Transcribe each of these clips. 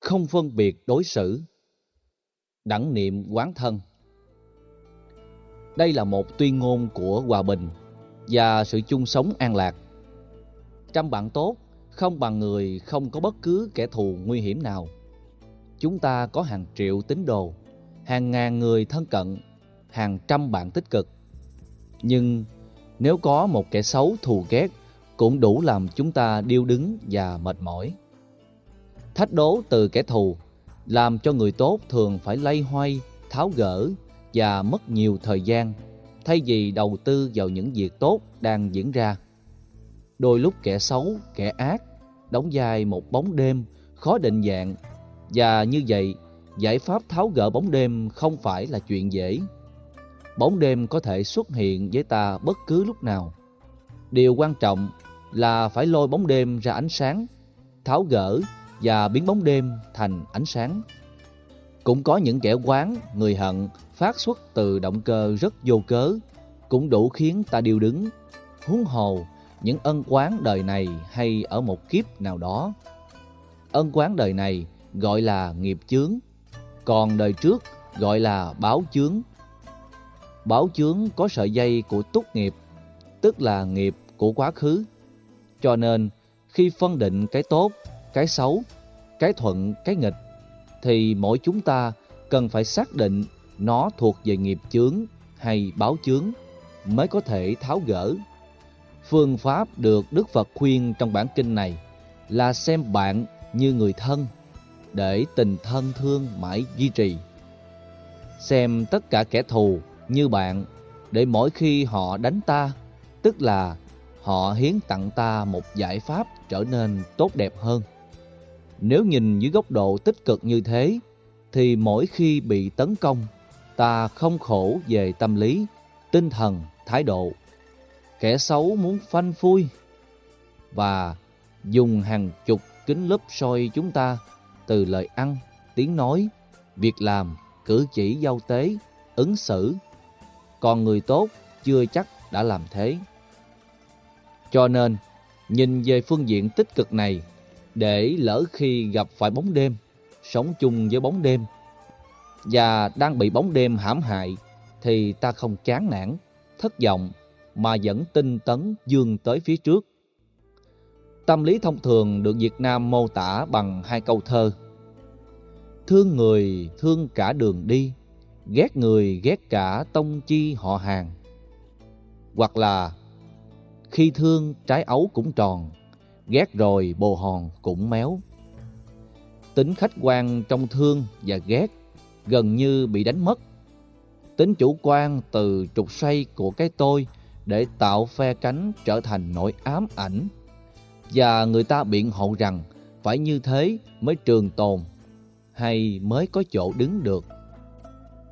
không phân biệt đối xử. Đẳng niệm quán thân Đây là một tuyên ngôn của hòa bình và sự chung sống an lạc. Trăm bạn tốt không bằng người không có bất cứ kẻ thù nguy hiểm nào. Chúng ta có hàng triệu tín đồ, hàng ngàn người thân cận, hàng trăm bạn tích cực. Nhưng nếu có một kẻ xấu thù ghét cũng đủ làm chúng ta điêu đứng và mệt mỏi. Thách đố từ kẻ thù làm cho người tốt thường phải lay hoay, tháo gỡ và mất nhiều thời gian thay vì đầu tư vào những việc tốt đang diễn ra. Đôi lúc kẻ xấu, kẻ ác đóng vai một bóng đêm khó định dạng và như vậy giải pháp tháo gỡ bóng đêm không phải là chuyện dễ. Bóng đêm có thể xuất hiện với ta bất cứ lúc nào. Điều quan trọng là phải lôi bóng đêm ra ánh sáng, tháo gỡ và biến bóng đêm thành ánh sáng. Cũng có những kẻ quán, người hận phát xuất từ động cơ rất vô cớ, cũng đủ khiến ta điêu đứng. Huống hồ, những ân quán đời này hay ở một kiếp nào đó. Ân quán đời này gọi là nghiệp chướng, còn đời trước gọi là báo chướng. Báo chướng có sợi dây của túc nghiệp, tức là nghiệp của quá khứ. Cho nên, khi phân định cái tốt, cái xấu, cái thuận, cái nghịch, thì mỗi chúng ta cần phải xác định nó thuộc về nghiệp chướng hay báo chướng mới có thể tháo gỡ. Phương pháp được Đức Phật khuyên trong bản kinh này là xem bạn như người thân để tình thân thương mãi duy trì. Xem tất cả kẻ thù như bạn để mỗi khi họ đánh ta, tức là họ hiến tặng ta một giải pháp trở nên tốt đẹp hơn. Nếu nhìn dưới góc độ tích cực như thế, thì mỗi khi bị tấn công, ta không khổ về tâm lý, tinh thần, thái độ. Kẻ xấu muốn phanh phui và dùng hàng chục kính lúp soi chúng ta từ lời ăn, tiếng nói, việc làm, cử chỉ giao tế, ứng xử. Còn người tốt chưa chắc đã làm thế. Cho nên, nhìn về phương diện tích cực này, để lỡ khi gặp phải bóng đêm, sống chung với bóng đêm, và đang bị bóng đêm hãm hại, thì ta không chán nản, thất vọng, mà vẫn tinh tấn dương tới phía trước. Tâm lý thông thường được Việt Nam mô tả bằng hai câu thơ. Thương người thương cả đường đi, ghét người ghét cả tông chi họ hàng. Hoặc là khi thương trái ấu cũng tròn, ghét rồi bồ hòn cũng méo. Tính khách quan trong thương và ghét gần như bị đánh mất. Tính chủ quan từ trục xoay của cái tôi để tạo phe cánh trở thành nỗi ám ảnh. Và người ta biện hộ rằng phải như thế mới trường tồn hay mới có chỗ đứng được.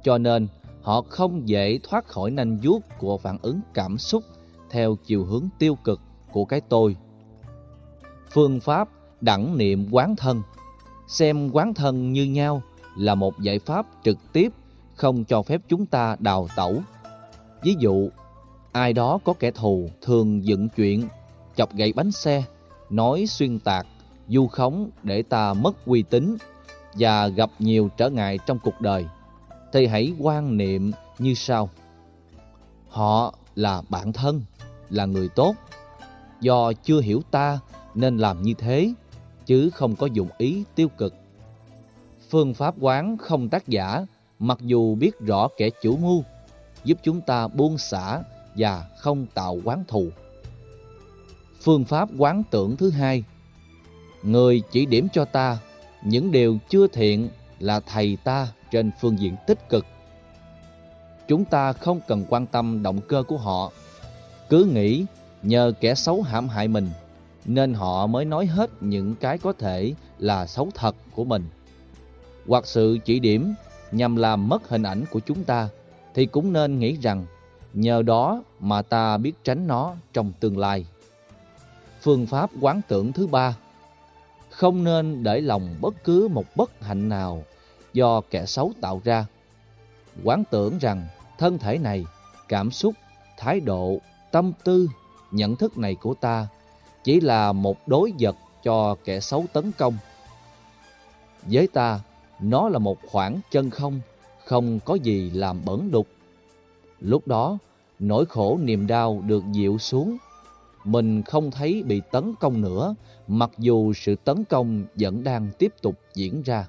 Cho nên họ không dễ thoát khỏi nanh vuốt của phản ứng cảm xúc theo chiều hướng tiêu cực của cái tôi. Phương pháp đẳng niệm quán thân Xem quán thân như nhau là một giải pháp trực tiếp không cho phép chúng ta đào tẩu. Ví dụ, ai đó có kẻ thù thường dựng chuyện, chọc gậy bánh xe, nói xuyên tạc, du khống để ta mất uy tín và gặp nhiều trở ngại trong cuộc đời, thì hãy quan niệm như sau. Họ là bạn thân, là người tốt. Do chưa hiểu ta nên làm như thế, chứ không có dụng ý tiêu cực. Phương pháp quán không tác giả, mặc dù biết rõ kẻ chủ mưu, giúp chúng ta buông xả và không tạo quán thù. Phương pháp quán tưởng thứ hai, người chỉ điểm cho ta những điều chưa thiện là thầy ta trên phương diện tích cực. Chúng ta không cần quan tâm động cơ của họ, cứ nghĩ nhờ kẻ xấu hãm hại mình nên họ mới nói hết những cái có thể là xấu thật của mình. Hoặc sự chỉ điểm nhằm làm mất hình ảnh của chúng ta thì cũng nên nghĩ rằng nhờ đó mà ta biết tránh nó trong tương lai. Phương pháp quán tưởng thứ ba Không nên để lòng bất cứ một bất hạnh nào do kẻ xấu tạo ra. Quán tưởng rằng thân thể này, cảm xúc, thái độ, tâm tư, nhận thức này của ta chỉ là một đối vật cho kẻ xấu tấn công. Với ta, nó là một khoảng chân không, không có gì làm bẩn đục. Lúc đó, nỗi khổ niềm đau được dịu xuống. Mình không thấy bị tấn công nữa, mặc dù sự tấn công vẫn đang tiếp tục diễn ra.